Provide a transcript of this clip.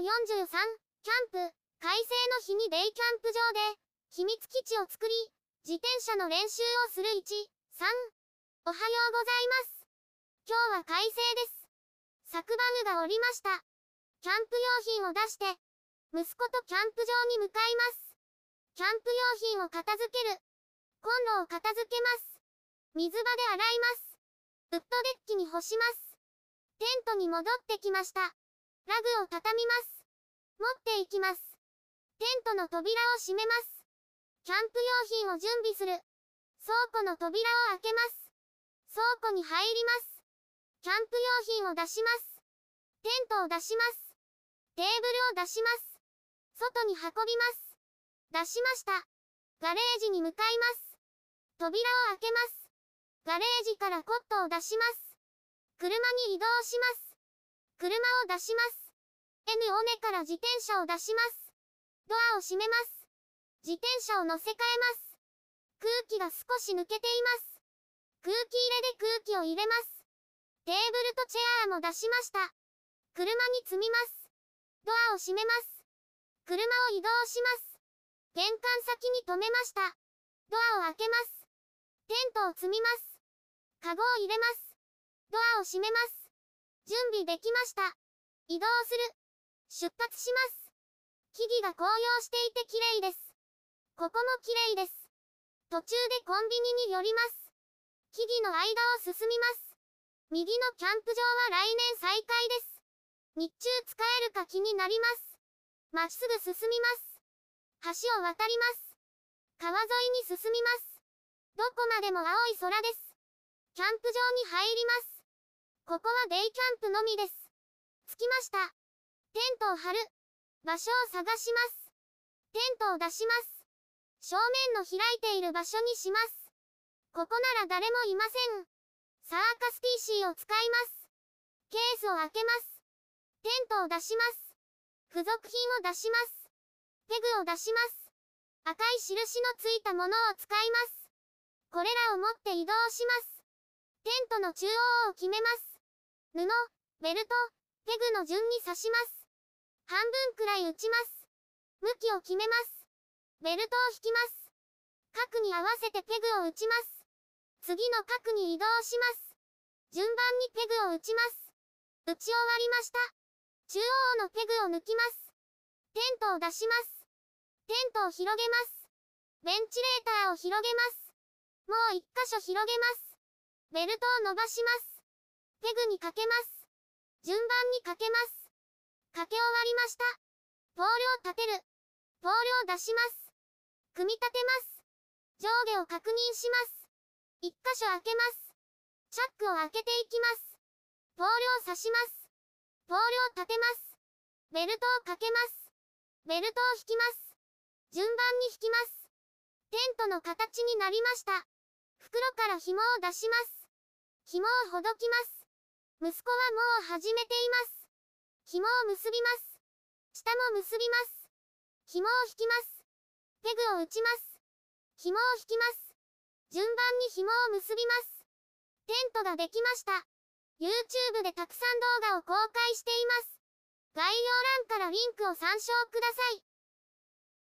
43、キャンプ、快晴の日にデイキャンプ場で、秘密基地を作り、自転車の練習をする1、3。おはようございます。今日は快晴です。昨晩がおりました。キャンプ用品を出して、息子とキャンプ場に向かいます。キャンプ用品を片付ける。コンロを片付けます。水場で洗います。ウッドデッキに干します。テントに戻ってきました。ラグを畳みます。持っていきます。テントの扉を閉めます。キャンプ用品を準備する。倉庫の扉を開けます。倉庫に入ります。キャンプ用品を出します。テントを出します。テーブルを出します。外に運びます。出しました。ガレージに向かいます。扉を開けます。ガレージからコットを出します。車に移動します。車を出します。N 尾根から自転車を出します。ドアを閉めます。自転車を乗せ替えます。空気が少し抜けています。空気入れで空気を入れます。テーブルとチェアも出しました。車に積みます。ドアを閉めます。車を移動します。玄関先に止めました。ドアを開けます。テントを積みます。カゴを入れます。ドアを閉めます。準備できました。移動する。出発します。木々が紅葉していて綺麗です。ここも綺麗です。途中でコンビニに寄ります。木々の間を進みます。右のキャンプ場は来年再開です。日中使えるか気になります。まっすぐ進みます。橋を渡ります。川沿いに進みます。どこまでも青い空です。キャンプ場に入ります。ここはデイキャンプのみです。着きました。テントを張る。場所を探します。テントを出します。正面の開いている場所にします。ここなら誰もいません。サーカス PC を使います。ケースを開けます。テントを出します。付属品を出します。ペグを出します。赤い印のついたものを使います。これらを持って移動します。テントの中央を決めます。布、ベルト、ペグの順に刺します。半分くらい打ちます。向きを決めます。ベルトを引きます。角に合わせてペグを打ちます。次の角に移動します。順番にペグを打ちます。打ち終わりました。中央のペグを抜きます。テントを出します。テントを広げます。ベンチレーターを広げます。もう一箇所広げます。ベルトを伸ばします。ペグにかけます。順番にかけます。かけ終わりました。ポールを立てる。ポールを出します。組み立てます。上下を確認します。一箇所開けます。チャックを開けていきます。ポールを刺します。ポールを立てます。ベルトをかけます。ベルトを引きます。順番に引きます。テントの形になりました。袋から紐を出します。紐をほどきます。息子はもう始めています。紐を結びます。下も結びます。紐を引きます。ペグを打ちます。紐を引きます。順番に紐を結びます。テントができました。YouTube でたくさん動画を公開しています。概要欄からリンクを参照ください。